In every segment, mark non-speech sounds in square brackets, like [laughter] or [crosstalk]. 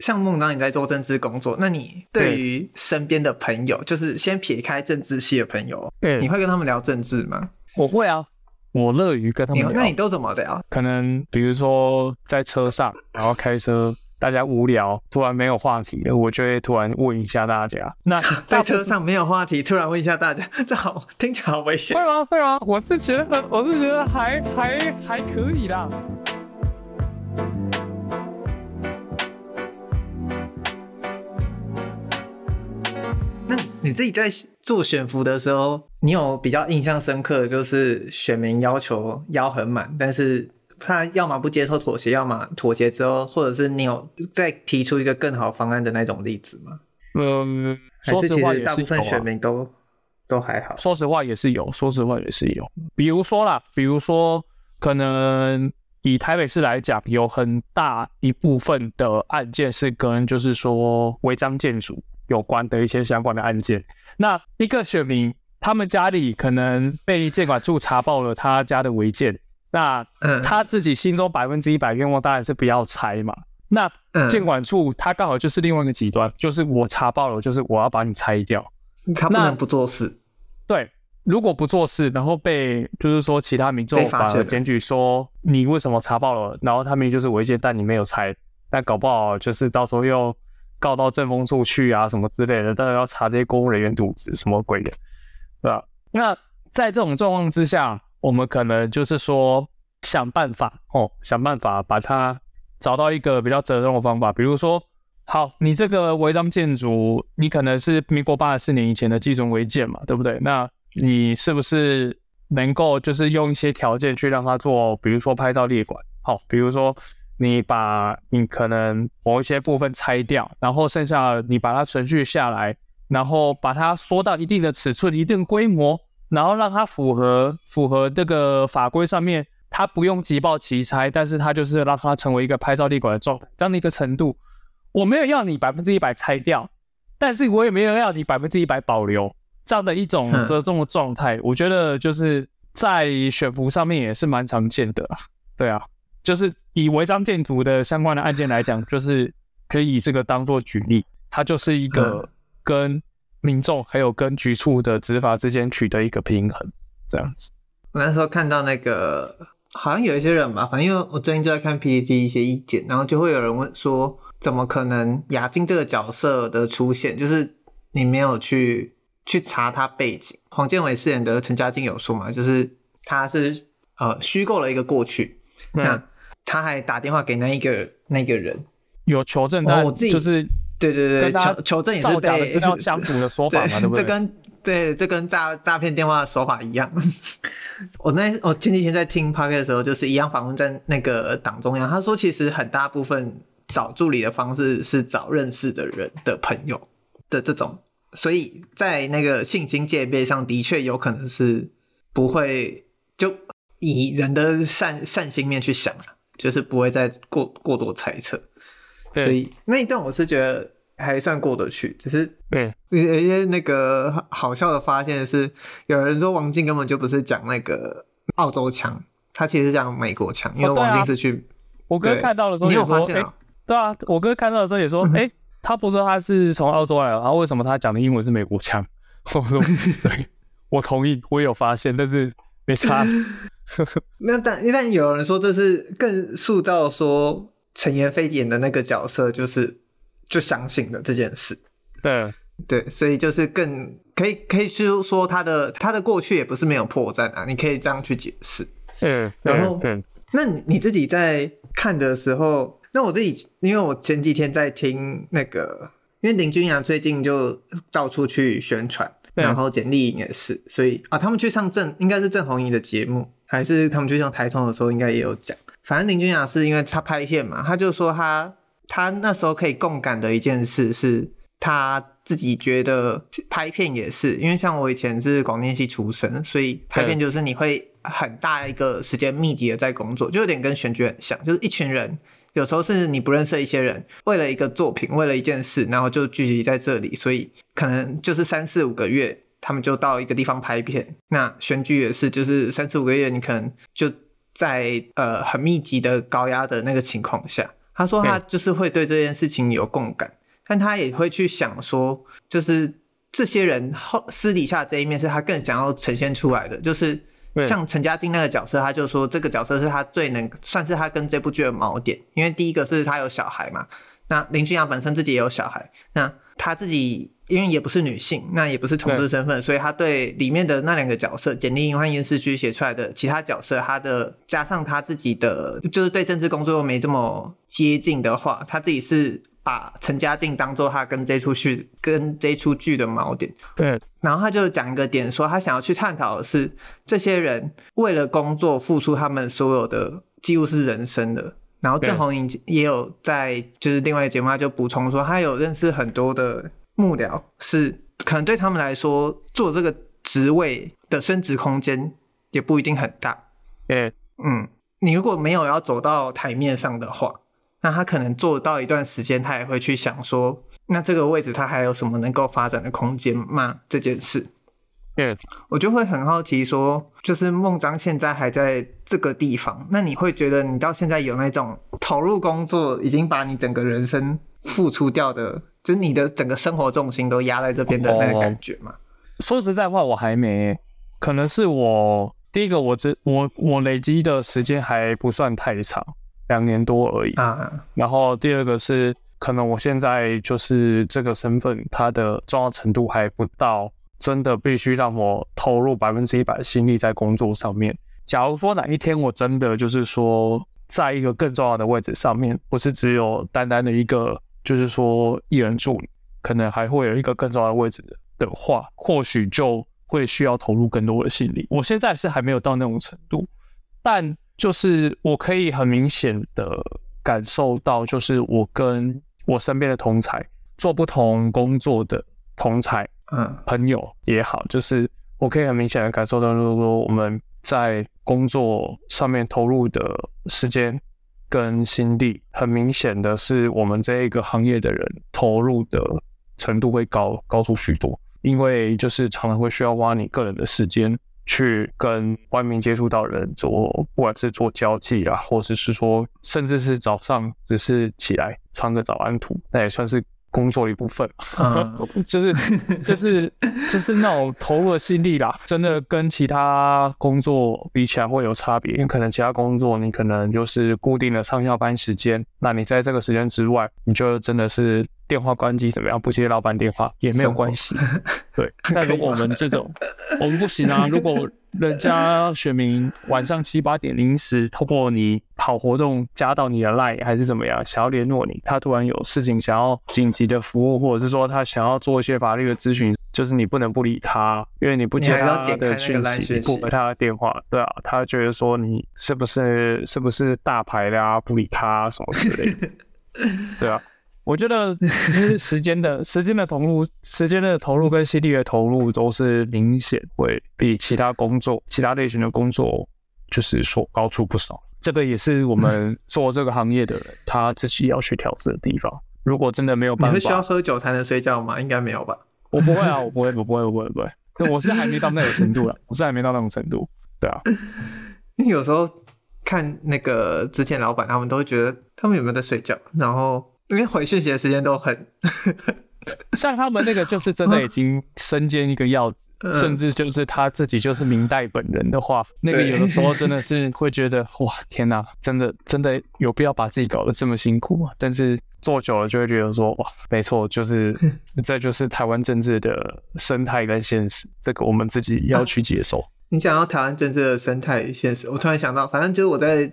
像孟章你在做政治工作，那你对于身边的朋友，就是先撇开政治系的朋友，对，你会跟他们聊政治吗？我会啊，我乐于跟他们聊。那你都怎么聊？可能比如说在车上，然后开车。大家无聊，突然没有话题了，我就会突然问一下大家。那 [laughs] 在车上没有话题，突然问一下大家，这好听起来好危险。会吗？会吗？我是觉得，我是觉得还还还可以啦。你自己在做选服的时候，你有比较印象深刻的就是选民要求腰很满，但是。他要么不接受妥协，要么妥协之后，或者是你有再提出一个更好方案的那种例子吗？嗯，说实话大部分选民都都还好。说实话也是有，说实话也是有。比如说啦，比如说可能以台北市来讲，有很大一部分的案件是跟就是说违章建筑有关的一些相关的案件。那一个选民，他们家里可能被建管处查爆了他家的违建。那他自己心中百分之一百愿望当然是不要拆嘛。那建管处他刚好就是另外一个极端，就是我查爆了，就是我要把你拆掉。他不能不做事。对，如果不做事，然后被就是说其他民众反而检举说你为什么查爆了，然后他们就是违建，但你没有拆，那搞不好就是到时候又告到政风处去啊什么之类的，当然要查这些公务人员渎职什么鬼的，对吧？那在这种状况之下。我们可能就是说想办法哦，想办法把它找到一个比较折中的方法。比如说，好，你这个违章建筑，你可能是民国八十四年以前的基准违建嘛，对不对？那你是不是能够就是用一些条件去让它做，比如说拍照列管？好，比如说你把你可能某一些部分拆掉，然后剩下你把它存续下来，然后把它缩到一定的尺寸、一定规模。然后让它符合符合这个法规上面，它不用急报急拆，但是它就是让它成为一个拍照列管的状态，这样的一个程度。我没有要你百分之一百拆掉，但是我也没有要你百分之一百保留，这样的一种折中的状态，嗯、我觉得就是在选服上面也是蛮常见的。对啊，就是以违章建筑的相关的案件来讲，就是可以以这个当做举例，它就是一个跟。民众还有跟局处的执法之间取得一个平衡，这样子。我那时候看到那个，好像有一些人吧，反正因为我最近就在看 PPT 一些意见，然后就会有人问说，怎么可能亚静这个角色的出现，就是你没有去去查他背景。黄建伟饰演的陈家竞有说嘛，就是他是呃虚构了一个过去，嗯、那他还打电话给那一个那个人，有求证，但我自己就是。对对对，求求证也是被资料 [laughs] 相符的说法嘛，对，不对？这跟对这跟诈诈骗电话的手法一样。[laughs] 我那我前几天在听 Podcast 的时候，就是一样访问在那个党中央，他说其实很大部分找助理的方式是找认识的人的朋友的这种，所以在那个信心戒备上的确有可能是不会就以人的善善心面去想，就是不会再过过多猜测。所以那一段我是觉得还算过得去，只是对。有一些那个好笑的发现是，有人说王静根本就不是讲那个澳洲腔，他其实是讲美国腔，因为王静是去、哦啊、我哥看到的时候也说，哎、欸，对啊，我哥看到的时候也说，哎、欸，他不说他是从澳洲来的，然后为什么他讲的英文是美国腔？[laughs] 我说对，我同意，我也有发现，但是没差。[laughs] 那但一旦有人说这是更塑造说。陈妍霏演的那个角色，就是就相信了这件事。对对，所以就是更可以可以去说他的他的过去也不是没有破绽啊，你可以这样去解释。嗯，然后那你自己在看的时候，那我自己因为我前几天在听那个，因为林君阳最近就到处去宣传，然后简莉颖也是，所以啊，他们去上郑应该是郑弘仪的节目，还是他们去上台通的时候，应该也有讲。反正林君雅是因为他拍片嘛，他就说他他那时候可以共感的一件事是，他自己觉得拍片也是，因为像我以前是广电系出身，所以拍片就是你会很大一个时间密集的在工作，就有点跟选举很像，就是一群人，有时候甚至你不认识一些人，为了一个作品，为了一件事，然后就聚集在这里，所以可能就是三四五个月，他们就到一个地方拍片。那选举也是，就是三四五个月，你可能就。在呃很密集的高压的那个情况下，他说他就是会对这件事情有共感，但他也会去想说，就是这些人后私底下这一面是他更想要呈现出来的，就是像陈家竞那个角色，他就说这个角色是他最能算是他跟这部剧的锚点，因为第一个是他有小孩嘛，那林俊阳本身自己也有小孩，那他自己。因为也不是女性，那也不是同志身份，所以他对里面的那两个角色，简莉颖和厌世居写出来的其他角色，他的加上他自己的，就是对政治工作又没这么接近的话，他自己是把陈家静当做他跟这出剧跟这出剧的锚点。对，然后他就讲一个点，说他想要去探讨的是，这些人为了工作付出他们所有的，几乎是人生的。然后郑红颖也有在就是另外一个节目，他就补充说，他有认识很多的。幕僚是可能对他们来说，做这个职位的升职空间也不一定很大。对，嗯，你如果没有要走到台面上的话，那他可能做到一段时间，他也会去想说，那这个位置他还有什么能够发展的空间吗？这件事，对，我就会很好奇说，就是孟章现在还在这个地方，那你会觉得你到现在有那种投入工作，已经把你整个人生付出掉的？就是你的整个生活重心都压在这边的那个感觉吗？说实在话，我还没，可能是我第一个我，我这我我累积的时间还不算太长，两年多而已啊。然后第二个是，可能我现在就是这个身份，它的重要程度还不到，真的必须让我投入百分之一百的心力在工作上面。假如说哪一天我真的就是说，在一个更重要的位置上面，不是只有单单的一个。就是说，艺人助理可能还会有一个更重要的位置的话，或许就会需要投入更多的心力。我现在是还没有到那种程度，但就是我可以很明显的感受到，就是我跟我身边的同才做不同工作的同才，嗯，朋友也好，就是我可以很明显的感受到，就是说我们在工作上面投入的时间。跟心力，很明显的是，我们这一个行业的人投入的程度会高高出许多，因为就是常常会需要花你个人的时间去跟外面接触到人做，不管是做交际啊，或者是说，甚至是早上只是起来穿个早安图，那也算是。工作的一部分，[laughs] 就是就是就是那种投入的心力啦，真的跟其他工作比起来会有差别，因为可能其他工作你可能就是固定的上下班时间，那你在这个时间之外，你就真的是电话关机怎么样，不接老板电话也没有关系，[laughs] 对。[laughs] 但如果我们这种，我们不行啊，如果。人家选民晚上七八点临时通过你跑活动加到你的 line 还是怎么样，想要联络你，他突然有事情想要紧急的服务，或者是说他想要做一些法律的咨询，就是你不能不理他，因为你不接他的讯息，你不回他的电话，对啊，他觉得说你是不是是不是大牌的啊，不理他什么之类的，[laughs] 对啊。我觉得时间的时间的投入，时间的投入跟心力的投入都是明显会比其他工作、其他类型的工作就是说高出不少。这个也是我们做这个行业的人他自己要去调整的地方。如果真的没有办法，你会需要喝酒才能睡觉吗？应该没有吧？我不会啊，我不会，我不会，我不会，不会。对，我是还没到那种程度了，我是还没到那种程度。对啊，因为有时候看那个之前老板，他们都会觉得他们有没有在睡觉，然后。因为回讯息的时间都很 [laughs] 像他们那个，就是真的已经身兼一个要职，[laughs] 嗯、甚至就是他自己就是明代本人的话，[laughs] 那个有的时候真的是会觉得哇，天哪，真的真的有必要把自己搞得这么辛苦吗？但是做久了就会觉得说哇，没错，就是这就是台湾政治的生态跟现实，这个我们自己要去接受。啊、你讲到台湾政治的生态与现实，我突然想到，反正就是我在。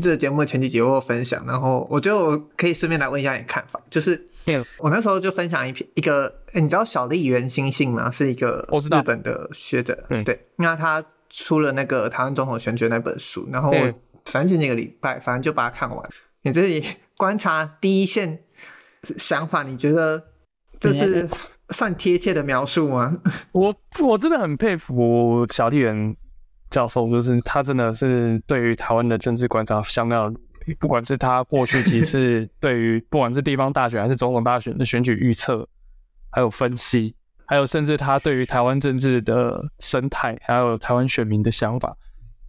这个节目的前几集我有分享，然后我觉得我可以顺便来问一下你看法，就是我那时候就分享一篇一个，你知道小笠原欣幸吗？是一个日本的学者，对，那他出了那个台湾总统选举那本书，然后反正前几个礼拜，反正就把它看完。你自己观察第一线想法，你觉得这是算贴切的描述吗？[laughs] 我我真的很佩服小笠原。教授就是他，真的是对于台湾的政治观察相当，不管是他过去几次对于不管是地方大选还是总统大选的选举预测，还有分析，[laughs] 还有甚至他对于台湾政治的生态，还有台湾选民的想法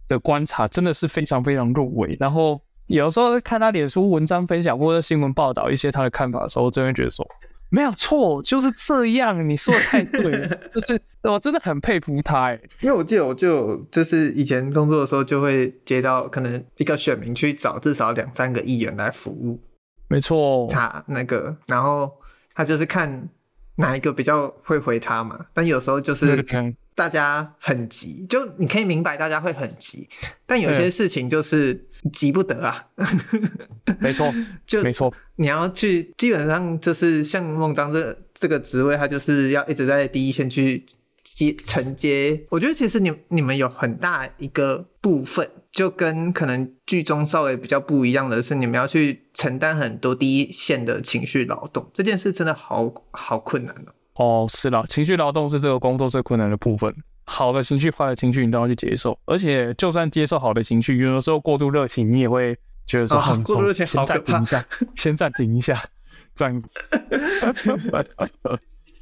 的观察，真的是非常非常入微。然后有时候看他脸书文章分享或者新闻报道一些他的看法的时候，真的觉得说没有错，就是这样。你说的太对了，[laughs] 就是我真的很佩服他哎。因为我记得我就就是以前工作的时候，就会接到可能一个选民去找至少两三个议员来服务。没错，他那个，然后他就是看哪一个比较会回他嘛。但有时候就是大家很急，就你可以明白大家会很急，但有些事情就是急不得啊。[laughs] 没错，[laughs] 就没错，你要去，基本上就是像孟章这这个职位，他就是要一直在第一线去。接承接，我觉得其实你你们有很大一个部分，就跟可能剧中稍微比较不一样的是，你们要去承担很多第一线的情绪劳动，这件事真的好好困难哦。哦，是啦，情绪劳动是这个工作最困难的部分。好的情绪、坏的情绪，你都要去接受。而且，就算接受好的情绪，有的时候过度热情，你也会觉得说，哦、过度热情好可怕。先暂停一下，先暂停一下，这样子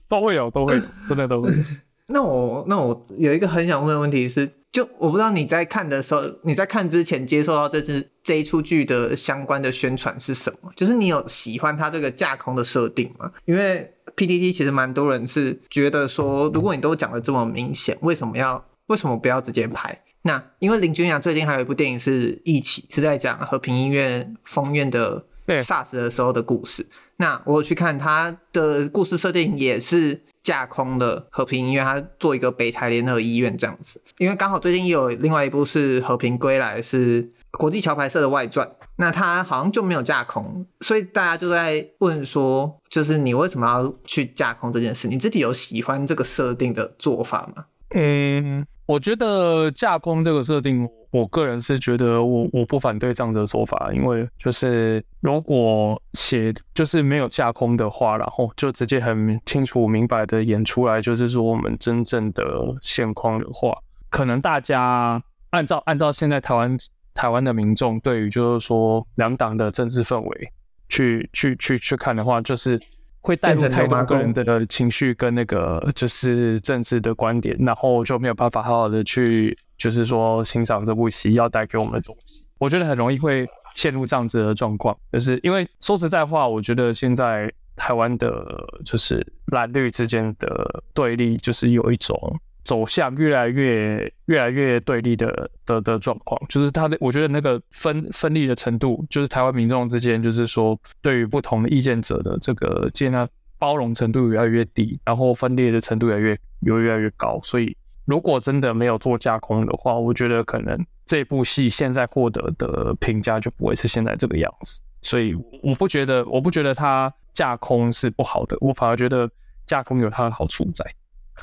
都会有，都会有，真的都会有。[laughs] 那我那我有一个很想问的问题是，就我不知道你在看的时候，你在看之前接受到这支这一出剧的相关的宣传是什么？就是你有喜欢它这个架空的设定吗？因为 PTT 其实蛮多人是觉得说，如果你都讲的这么明显，为什么要为什么不要直接拍？那因为林君雅最近还有一部电影是一起是在讲和平医院封院的 SARS 的时候的故事。那我去看他的故事设定也是。架空的和平医院，他做一个北台联合医院这样子，因为刚好最近也有另外一部是《和平归来》，是国际桥牌社的外传，那它好像就没有架空，所以大家就在问说，就是你为什么要去架空这件事？你自己有喜欢这个设定的做法吗？嗯，我觉得架空这个设定。我个人是觉得我我不反对这样的做法，因为就是如果写就是没有架空的话，然后就直接很清楚明白的演出来，就是说我们真正的现况的话，可能大家按照按照现在台湾台湾的民众对于就是说两党的政治氛围去去去去看的话，就是会带入太多个人的情绪跟那个就是政治的观点，然后就没有办法好好的去。就是说，欣赏这部戏要带给我们的东西，我觉得很容易会陷入这样子的状况。就是因为说实在话，我觉得现在台湾的，就是蓝绿之间的对立，就是有一种走向越来越、越来越对立的的的状况。就是他的，我觉得那个分分立的程度，就是台湾民众之间，就是说对于不同的意见者的这个接纳包容程度越来越低，然后分裂的程度也越越越来越高，所以。如果真的没有做架空的话，我觉得可能这部戏现在获得的评价就不会是现在这个样子。所以我不觉得，我不觉得它架空是不好的，我反而觉得架空有它的好处在。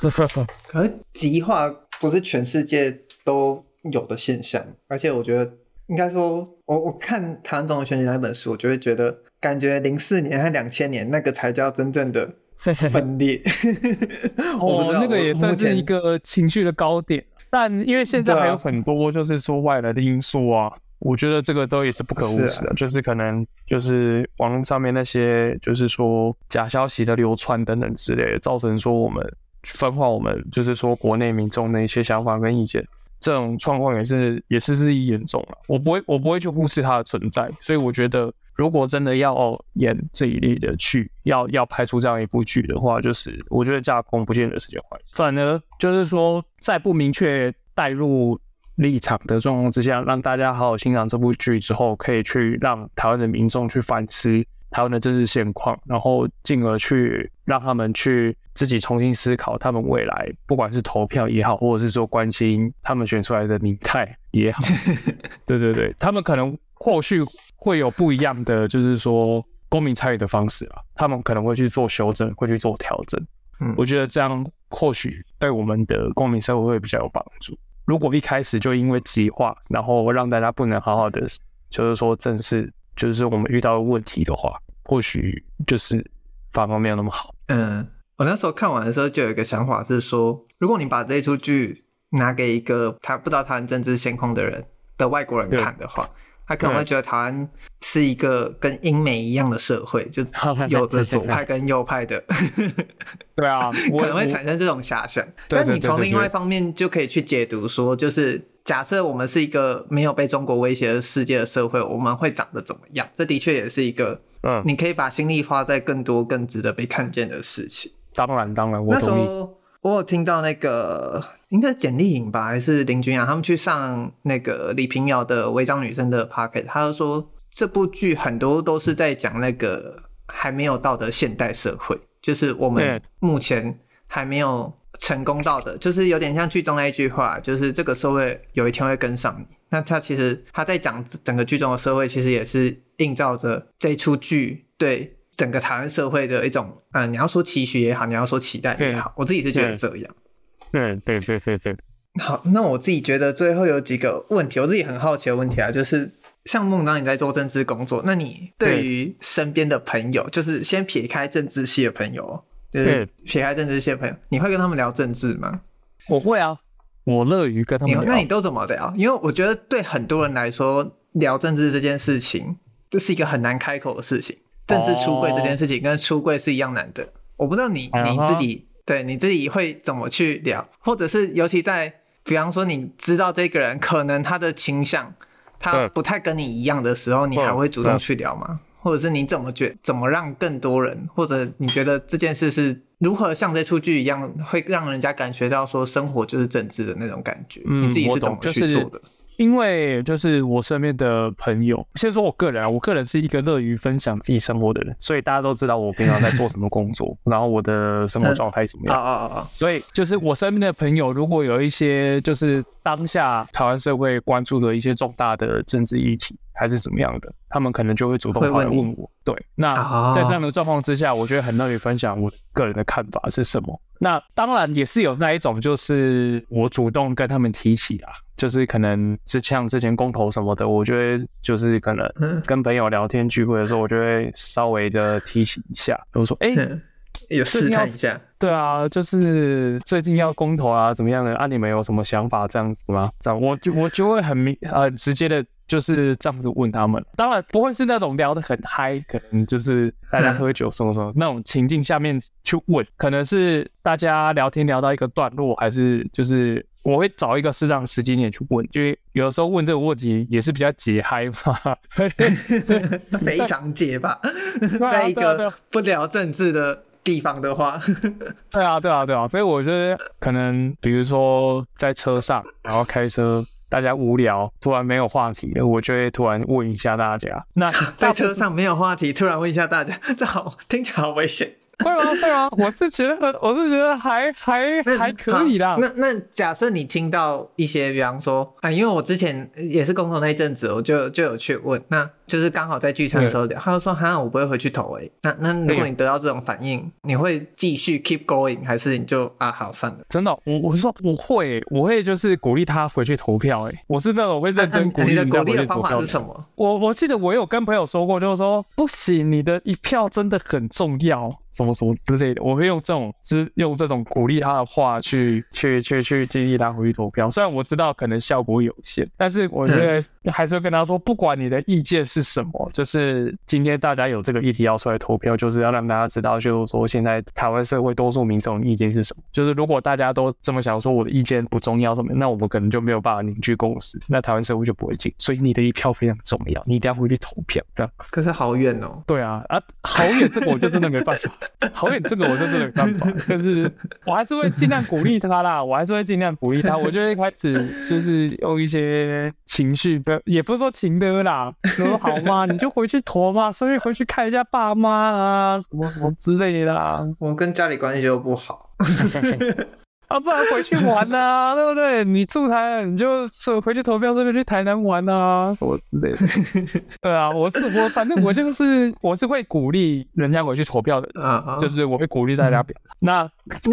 [laughs] 可是极化不是全世界都有的现象，而且我觉得应该说，我我看台湾总统选举那本书，我就会觉得，感觉零四年和两千年那个才叫真正的。分裂，[laughs] 哦，那个也算是一个情绪的高点，但因为现在还有很多就是说外来的因素啊，我觉得这个都也是不可忽视的，就是可能就是网络上面那些就是说假消息的流传等等之类的，造成说我们分化我们就是说国内民众的一些想法跟意见，这种状况也是也是日益严重了。我不会我不会去忽视它的存在，所以我觉得。如果真的要演这一类的剧，要要拍出这样一部剧的话，就是我觉得架空不见得是件坏事。反而就是说，在不明确带入立场的状况之下，让大家好好欣赏这部剧之后，可以去让台湾的民众去反思台湾的政治现况，然后进而去让他们去自己重新思考他们未来，不管是投票也好，或者是说关心他们选出来的民代也好，[laughs] 对对对，他们可能或许。会有不一样的，就是说公民参与的方式啊，他们可能会去做修正，会去做调整。嗯，我觉得这样或许对我们的公民社会会比较有帮助。如果一开始就因为极化，然后让大家不能好好的，就是说正视，就是我们遇到的问题的话，或许就是反而没有那么好。嗯，我那时候看完的时候就有一个想法是说，如果你把这一出剧拿给一个他不知道台湾政治现况的人的外国人看的话。他可能会觉得台湾是一个跟英美一样的社会，就 [laughs] 有着左派跟右派的。[laughs] 对啊，[laughs] 可能会产生这种遐想。但你从另外一方面就可以去解读说，就是假设我们是一个没有被中国威胁的世界的社会，我们会长得怎么样？这的确也是一个，嗯，你可以把心力花在更多、更值得被看见的事情。当然，当然，我同意。那时候我有听到那个，应该是简丽颖吧，还是林君阳，他们去上那个李平遥的《违章女生》的 podcast，他就说这部剧很多都是在讲那个还没有到的现代社会，就是我们目前还没有。成功到的，就是有点像剧中那一句话，就是这个社会有一天会跟上你。那他其实他在讲整个剧中的社会，其实也是映照着这出剧对整个台湾社会的一种，嗯、呃，你要说期许也好，你要说期待也好，我自己是觉得这样。对对对对对。好，那我自己觉得最后有几个问题，我自己很好奇的问题啊，就是像孟章你在做政治工作，那你对于身边的朋友，就是先撇开政治系的朋友。就是，撇开政治系的朋友，你会跟他们聊政治吗？我会啊，我乐于跟他们聊。那你都怎么聊？因为我觉得对很多人来说，聊政治这件事情，这是一个很难开口的事情。政治出柜这件事情跟出柜是一样难的。我不知道你你自己对你自己会怎么去聊，或者是尤其在比方说你知道这个人可能他的倾向他不太跟你一样的时候，你还会主动去聊吗？或者是你怎么觉怎么让更多人，或者你觉得这件事是如何像这出剧一样，会让人家感觉到说生活就是政治的那种感觉？嗯，你自己是怎么去做的？因为就是我身边的朋友，先说我个人啊，我个人是一个乐于分享自己生活的人，所以大家都知道我平常在做什么工作，[laughs] 然后我的生活状态怎么样啊啊啊！所以就是我身边的朋友，如果有一些就是当下台湾社会关注的一些重大的政治议题，还是怎么样的，他们可能就会主动跑来问我。对，那在这样的状况之下，我觉得很乐于分享我个人的看法是什么。那当然也是有那一种，就是我主动跟他们提起啊，就是可能是像之前公投什么的，我觉得就是可能跟朋友聊天聚会的时候，我就会稍微的提起一下，比如说，哎、欸，有试探一下，对啊，就是最近要公投啊，怎么样的？啊，你们有什么想法？这样子吗？这样，我就我就会很明呃直接的。就是这样子问他们，当然不会是那种聊得很嗨，可能就是大家喝酒什么什么那种情境下面去问，可能是大家聊天聊到一个段落，还是就是我会找一个适当的时间点去问，就有的时候问这个问题也是比较解嗨嘛，[laughs] 非常解吧，在一个不聊政治的地方的话，[laughs] 对啊对啊对啊，所以我觉得可能比如说在车上，然后开车。大家无聊，突然没有话题了，我就会突然问一下大家。那 [laughs] 在车上没有话题，突然问一下大家，这好听起来好危险。会吗？会吗？我是觉得，我是觉得还还还可以啦。那那假设你听到一些，比方说啊，因为我之前也是工作那一阵子，我就就有去问那。就是刚好在聚餐的时候，他就说：“哈，我不会回去投诶。”那那如果你得到这种反应，你会继续 keep going，还是你就啊好算了？真的，我我是说我会，我会就是鼓励他回去投票。诶，我是那种会认真鼓励你的。鼓励的方法是什么？我我记得我有跟朋友说过，就是说不行，你的一票真的很重要，什么什么之类的。我会用这种是用这种鼓励他的话去去去去激励他回去投票。虽然我知道可能效果有限，但是我觉得还是会跟他说，不管你的意见是什么，就是今天大家有这个议题要出来投票，就是要让大家知道，就是说现在台湾社会多数民众意见是什么。就是如果大家都这么想说，我的意见不重要什么，那我们可能就没有办法凝聚共识，那台湾社会就不会进。所以你的一票非常重要，你一定要回去投票。这样。可是好远哦。对啊，啊，好远，这个我就真的没办法。[laughs] 好远，这个我就真的没办法。但是我还是会尽量鼓励他啦，我还是会尽量鼓励他。我觉得一开始就是用一些情绪，不，也不是说情的啦，说好吗？你就回去投嘛，所以回去看一下爸妈啊，什么什么之类的啦。我跟家里关系又不好。[laughs] 啊，不然回去玩啊，对不对？你住台南，你就回去投票这边去台南玩啊，什么之类的。对啊，我是我，反正我就是我是会鼓励人家回去投票的，嗯，就是我会鼓励大家表。那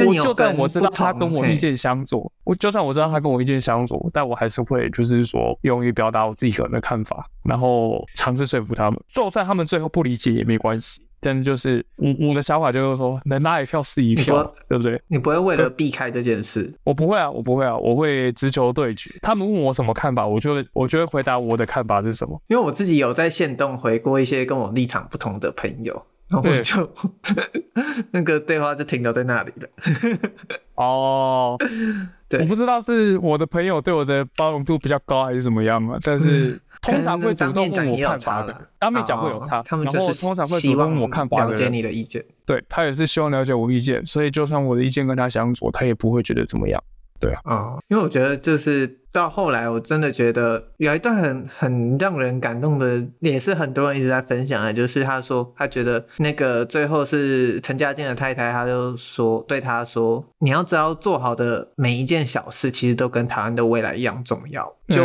我就算我知道他跟我意见相左，我就算我知道他跟我意见相左，但我还是会就是说勇于表达我自己个人的看法，然后尝试说服他们，就算他们最后不理解也没关系。但就是我我的想法就是说，能拉一票是一票，对不对？你不会为了避开这件事？我不会啊，我不会啊，我会直球对决。他们问我什么看法，我就会我就会回答我的看法是什么。因为我自己有在线动回过一些跟我立场不同的朋友，然后我就 [laughs] 那个对话就停留在那里了。[laughs] 哦，对，我不知道是我的朋友对我的包容度比较高还是怎么样嘛，但是通常会主动问我看法的，当面讲会有差，他们就是通常会主动问我看法，了解你的意见，对，他也是希望了解我意见，所以就算我的意见跟他相左，他也不会觉得怎么样。对啊，嗯，因为我觉得就是到后来，我真的觉得有一段很很让人感动的，也是很多人一直在分享的，就是他说他觉得那个最后是陈家健的太太，他就说对他说，你要知道做好的每一件小事，其实都跟台湾的未来一样重要。就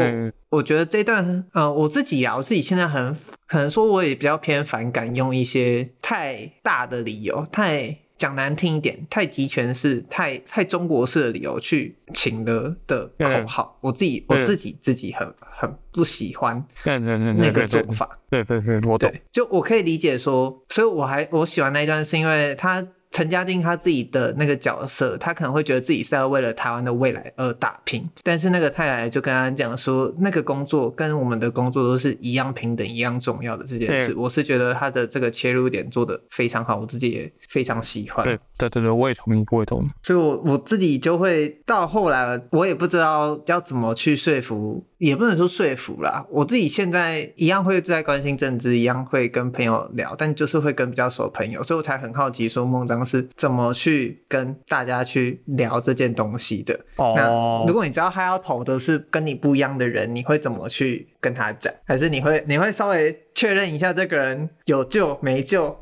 我觉得这段，呃，我自己啊，我自己现在很可能说，我也比较偏反感用一些太大的理由，太。讲难听一点，太极拳是、太太中国式的理由去请的的口号，我自己我自己自己很很不喜欢那个做法。对对对，我懂。就我可以理解说，所以我还我喜欢那一段，是因为他。陈家竞他自己的那个角色，他可能会觉得自己是要为了台湾的未来而打拼，但是那个太太就跟他讲说，那个工作跟我们的工作都是一样平等、一样重要的这件事。我是觉得他的这个切入点做的非常好，我自己也非常喜欢。对对对对，我也同意，我也同意。所以我我自己就会到后来，我也不知道要怎么去说服。也不能说说服啦，我自己现在一样会在关心政治，一样会跟朋友聊，但就是会跟比较熟的朋友，所以我才很好奇说孟章是怎么去跟大家去聊这件东西的。哦，那如果你知道他要投的是跟你不一样的人，你会怎么去跟他讲？还是你会你会稍微确认一下这个人有救没救？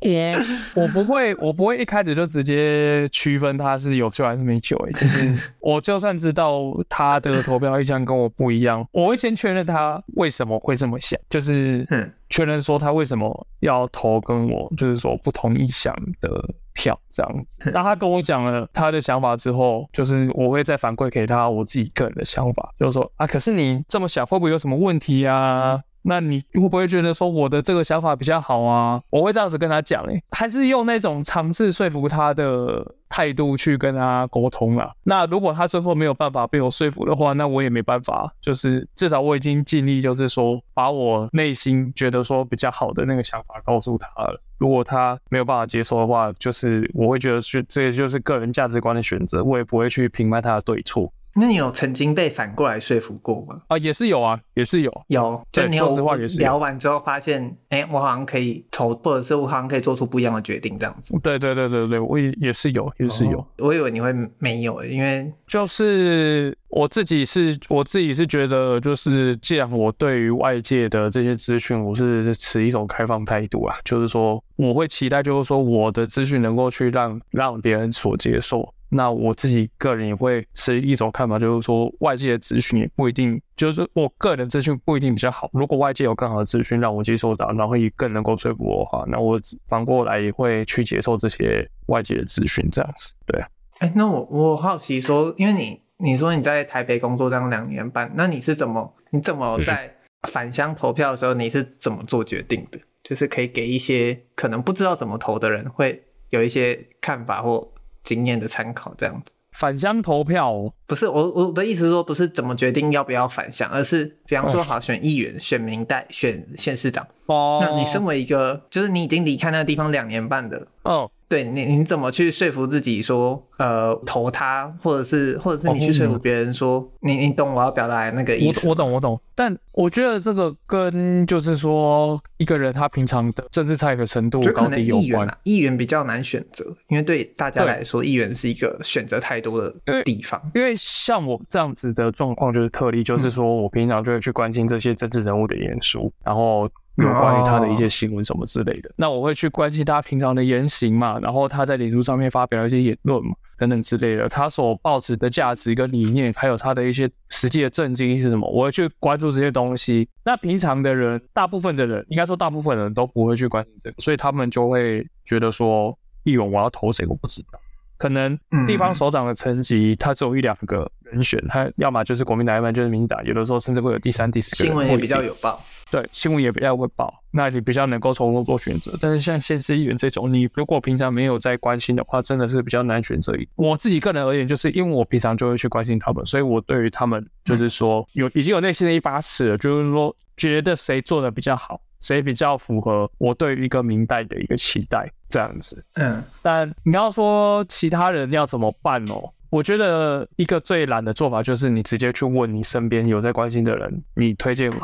耶，我不会，我不会一开始就直接区分他是有救还是没救。哎，就是 [laughs] 我就算知道他的投票意向跟我不一样，我会先确认他为什么会这么想，就是确认说他为什么要投跟我就是说不同意向的票这样子。那他跟我讲了他的想法之后，就是我会再反馈给他我自己个人的想法，就是说啊，可是你这么想会不会有什么问题啊？那你会不会觉得说我的这个想法比较好啊？我会这样子跟他讲，诶，还是用那种尝试说服他的态度去跟他沟通啊。那如果他最后没有办法被我说服的话，那我也没办法，就是至少我已经尽力，就是说把我内心觉得说比较好的那个想法告诉他了。如果他没有办法接受的话，就是我会觉得是这就是个人价值观的选择，我也不会去评判他的对错。那你有曾经被反过来说服过吗？啊，也是有啊，也是有，有。就你有说实话也是聊完之后发现，哎、欸，我好像可以投，或者是我好像可以做出不一样的决定，这样子。对对对对对，我也也是有，也是有。哦、我以为你会没有，因为就是我自己是，我自己是觉得，就是既然我对于外界的这些资讯，我是持一种开放态度啊，就是说我会期待，就是说我的资讯能够去让让别人所接受。那我自己个人也会是一种看法，就是说外界的资讯也不一定，就是我个人资讯不一定比较好。如果外界有更好的资讯让我接受到，然后也更能够说服我的话，那我反过来也会去接受这些外界的资讯，这样子。对啊。哎、欸，那我我好奇说，因为你你说你在台北工作这样两年半，那你是怎么你怎么在返乡投票的时候，你是怎么做决定的？就是可以给一些可能不知道怎么投的人会有一些看法或。经验的参考，这样子。返乡投票，哦，不是我我的意思是说，不是怎么决定要不要返乡，而是比方说，好选议员、选民代、选县市长。哦，那你身为一个，就是你已经离开那个地方两年半的，哦。对你，你怎么去说服自己说，呃，投他，或者是，或者是你去说服别人说，哦、你你懂我要表达那个意思？我我懂，我懂。但我觉得这个跟就是说一个人他平常的政治参与的程度高低有关。议员啊，议员比较难选择，因为对大家来说，议员是一个选择太多的地方。因为像我这样子的状况就是特例，就是说我平常就会去关心这些政治人物的演说，然后。有关于他的一些新闻什么之类的，那我会去关心他平常的言行嘛，然后他在脸书上面发表了一些言论嘛，等等之类的，他所抱持的价值跟理念，还有他的一些实际的政绩是什么，我会去关注这些东西。那平常的人，大部分的人，应该说大部分人都不会去关心这个，所以他们就会觉得说，议员我要投谁我不知道，可能地方首长的层级他只有一两个人选，他要么就是国民党，要么就是民党，有的时候甚至会有第三、第四个。新闻也比较有报。对，新闻也比较会报，那你比较能够从中做选择。但是像县市议员这种，你如果平常没有在关心的话，真的是比较难选择。我自己个人而言，就是因为我平常就会去关心他们，所以我对于他们就是说有已经有内心的一把尺了，就是说觉得谁做的比较好，谁比较符合我对于一个明代的一个期待这样子。嗯，但你要说其他人要怎么办哦？我觉得一个最懒的做法就是你直接去问你身边有在关心的人，你推荐你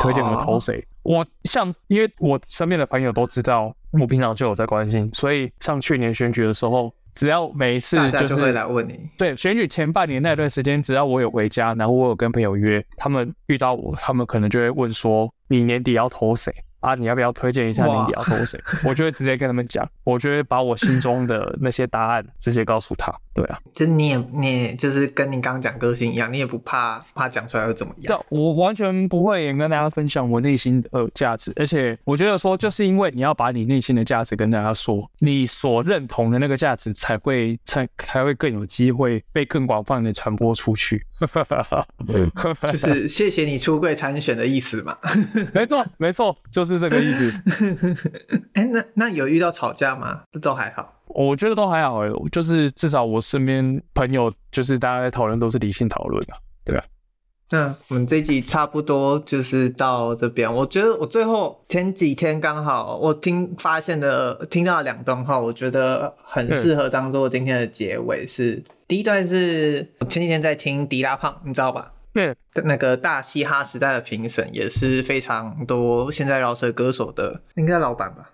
推荐我投谁？我像因为我身边的朋友都知道我平常就有在关心，所以像去年选举的时候，只要每一次就是就会来问你，对选举前半年那段时间，只要我有回家，然后我有跟朋友约，他们遇到我，他们可能就会问说，你年底要投谁？啊，你要不要推荐一下你要投谁？我就会直接跟他们讲，我就会把我心中的那些答案直接告诉他。对啊，就你也你也就是跟你刚刚讲个性一样，你也不怕怕讲出来会怎么样？对，我完全不会跟大家分享我内心的价值，而且我觉得说，就是因为你要把你内心的价值跟大家说，你所认同的那个价值才会才才会更有机会被更广泛的传播出去。[laughs] 就是谢谢你出柜参选的意思嘛？[laughs] 没错，没错，就是这个意思。哎、欸，那那有遇到吵架吗？都还好，我觉得都还好哎，就是至少我身边朋友，就是大家在讨论都是理性讨论的，对吧。那我们这一集差不多就是到这边。我觉得我最后前几天刚好我听发现的听到两段话，我觉得很适合当做今天的结尾是。是第一段是前几天在听迪拉胖，你知道吧？嗯，那个大嘻哈时代的评审也是非常多现在饶舌歌手的应该老板吧？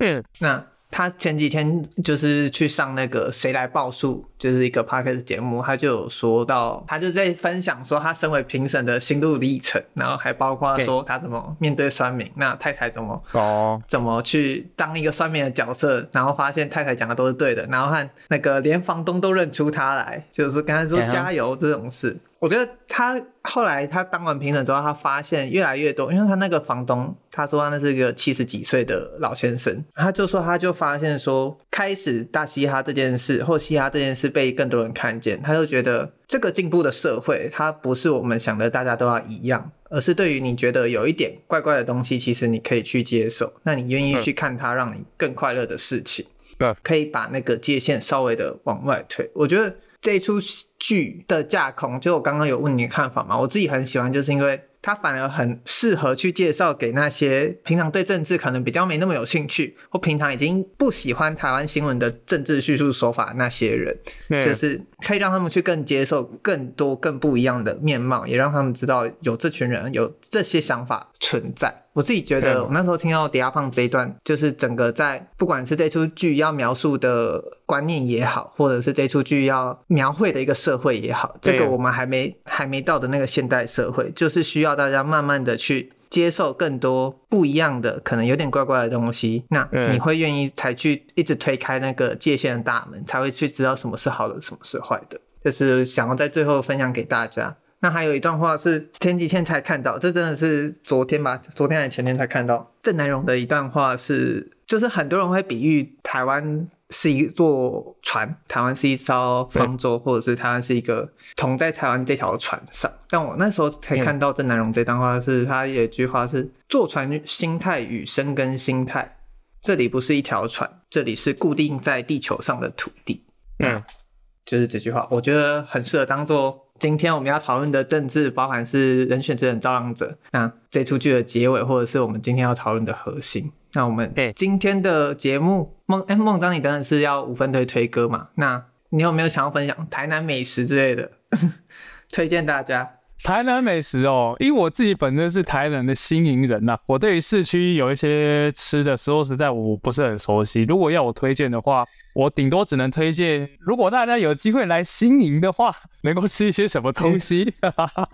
嗯，那。他前几天就是去上那个《谁来报数》，就是一个 podcast 节目，他就有说到，他就在分享说他身为评审的心路历程，然后还包括说他怎么面对酸民，那太太怎么哦，怎么去当一个酸民的角色，然后发现太太讲的都是对的，然后和那个连房东都认出他来，就是跟他说加油这种事。我觉得他后来他当完评审之后，他发现越来越多，因为他那个房东，他说他那是一个七十几岁的老先生，他就说他就发现说，开始大嘻哈这件事或嘻哈这件事被更多人看见，他就觉得这个进步的社会，它不是我们想的大家都要一样，而是对于你觉得有一点怪怪的东西，其实你可以去接受，那你愿意去看它让你更快乐的事情，对，可以把那个界限稍微的往外推，我觉得。这一出剧的架空，就我刚刚有问你的看法嘛？我自己很喜欢，就是因为它反而很适合去介绍给那些平常对政治可能比较没那么有兴趣，或平常已经不喜欢台湾新闻的政治叙述手法那些人，就是可以让他们去更接受更多更不一样的面貌，也让他们知道有这群人有这些想法存在。我自己觉得，我那时候听到迪亚胖这一段，就是整个在不管是这出剧要描述的观念也好，或者是这出剧要描绘的一个社会也好，这个我们还没还没到的那个现代社会，就是需要大家慢慢的去接受更多不一样的，可能有点怪怪的东西。那你会愿意才去一直推开那个界限的大门，才会去知道什么是好的，什么是坏的。就是想要在最后分享给大家。那还有一段话是前几天才看到，这真的是昨天吧？昨天还是前天才看到。郑南榕的一段话是，就是很多人会比喻台湾是一座船，台湾是一艘方舟，或者是台湾是一个同在台湾这条船上。但我那时候才看到郑南榕这段话是，是他有一句话是：坐船心态与生根心态，这里不是一条船，这里是固定在地球上的土地。嗯，就是这句话，我觉得很适合当做。今天我们要讨论的政治，包含是人选之人造浪者，那这出剧的结尾，或者是我们今天要讨论的核心。那我们今天的节目，孟哎孟章，你当然是要五分推推歌嘛？那你有没有想要分享台南美食之类的？[laughs] 推荐大家。台南美食哦，因为我自己本身是台南的新营人呐、啊，我对于市区有一些吃的，说实在我不是很熟悉。如果要我推荐的话，我顶多只能推荐，如果大家有机会来新营的话，能够吃一些什么东西？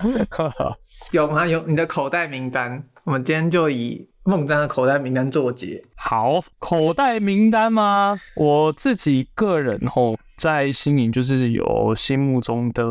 [laughs] 有吗？有你的口袋名单，我们今天就以孟章的口袋名单作结。好，口袋名单吗？我自己个人吼，在新营就是有心目中的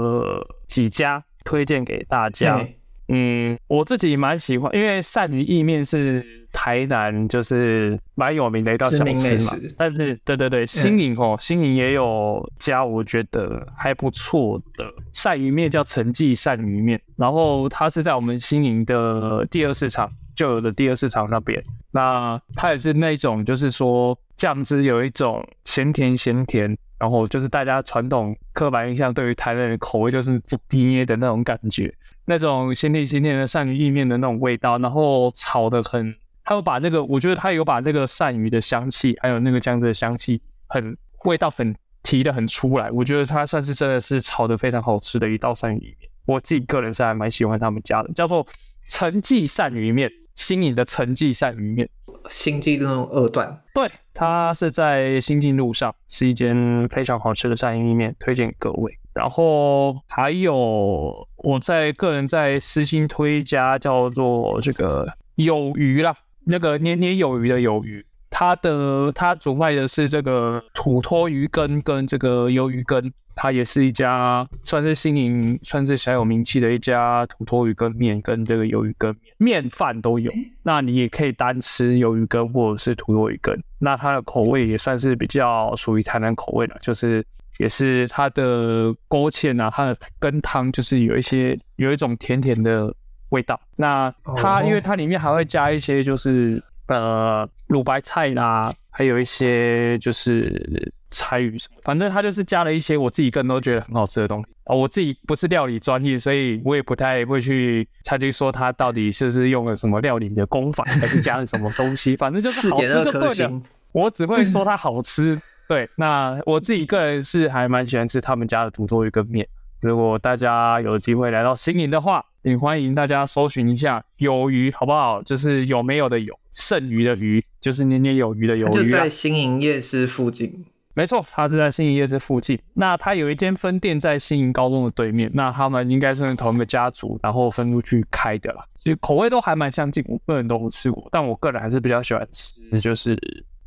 几家。推荐给大家，欸、嗯，我自己蛮喜欢，因为鳝鱼意面是台南就是蛮有名的一道小吃嘛。但是，对对对，新营哦，新营也有家我觉得还不错的鳝鱼面，叫陈记鳝鱼面。然后它是在我们新营的第二市场旧有的第二市场那边。那它也是那种，就是说酱汁有一种咸甜咸甜。然后就是大家传统刻板印象对于台南的口味就是不捏的那种感觉，那种鲜甜鲜甜的鳝鱼意面的那种味道，然后炒的很他有把那个，我觉得他有把那个鳝鱼的香气，还有那个酱汁的香气，很味道很提的很出来。我觉得它算是真的是炒的非常好吃的一道鳝鱼面。我自己个人是还蛮喜欢他们家的，叫做陈记鳝鱼面，新颖的成绩鳝鱼面，新记路二段。对，它是在新进路上，是一间非常好吃的鳝鱼面，推荐给各位。然后还有我在个人在私心推一家叫做这个有鱼啦，那个年年有余的有余，它的它主卖的是这个土托鱼羹跟这个鱿鱼羹，它也是一家算是新营算是小有名气的一家土托鱼羹面跟这个鱿鱼羹面面饭都有，那你也可以单吃鱿鱼羹或者是土托鱼羹，那它的口味也算是比较属于台南口味的，就是。也是它的勾芡啊，它的羹汤就是有一些有一种甜甜的味道。那它因为它里面还会加一些就是呃卤白菜啦，还有一些就是柴鱼什么，反正它就是加了一些我自己个人都觉得很好吃的东西。哦，我自己不是料理专业，所以我也不太会去猜去说它到底是不是用了什么料理的功法，还是加了什么东西。反正就是好吃就对了。我只会说它好吃。对，那我自己个人是还蛮喜欢吃他们家的土豆鱼跟面。如果大家有机会来到新营的话，也欢迎大家搜寻一下有鱼，好不好？就是有没有的有，剩余的鱼，就是年年有余的有鱼啊。就在新营夜市附近。没错，它是在新营夜市附近。那它有一间分店在新营高中的对面。那他们应该是同一个家族，然后分出去开的啦。其实口味都还蛮相近，我个人都没吃过，但我个人还是比较喜欢吃，就是。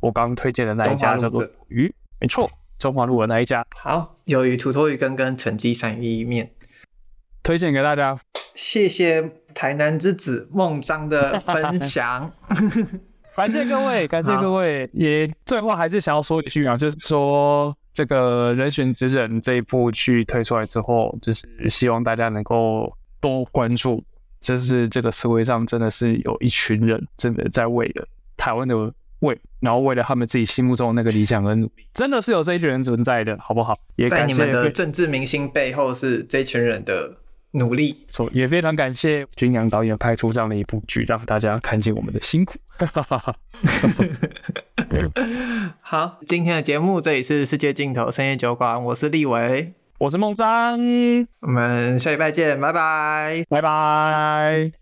我刚刚推荐的那一家叫做鱼，没错，中华路的那一家。好，有鱼土魠鱼羹跟陈记三鱼面，推荐给大家。谢谢台南之子孟章的分享，[laughs] [laughs] 感谢各位，感谢各位。也最后还是想要说一句啊，就是说这个人选之人这一部剧推出来之后，就是希望大家能够多关注，就是这个社会上真的是有一群人真的在为了台湾的。为，然后为了他们自己心目中的那个理想而努力，真的是有这一群人存在的，好不好？也在你们的政治明星背后是这群人的努力。错，也非常感谢军阳导演拍出这样的一部剧，让大家看见我们的辛苦。[laughs] 好，今天的节目这里是世界尽头深夜酒馆，我是立伟，我是孟章，我们下礼拜见，拜拜，拜拜。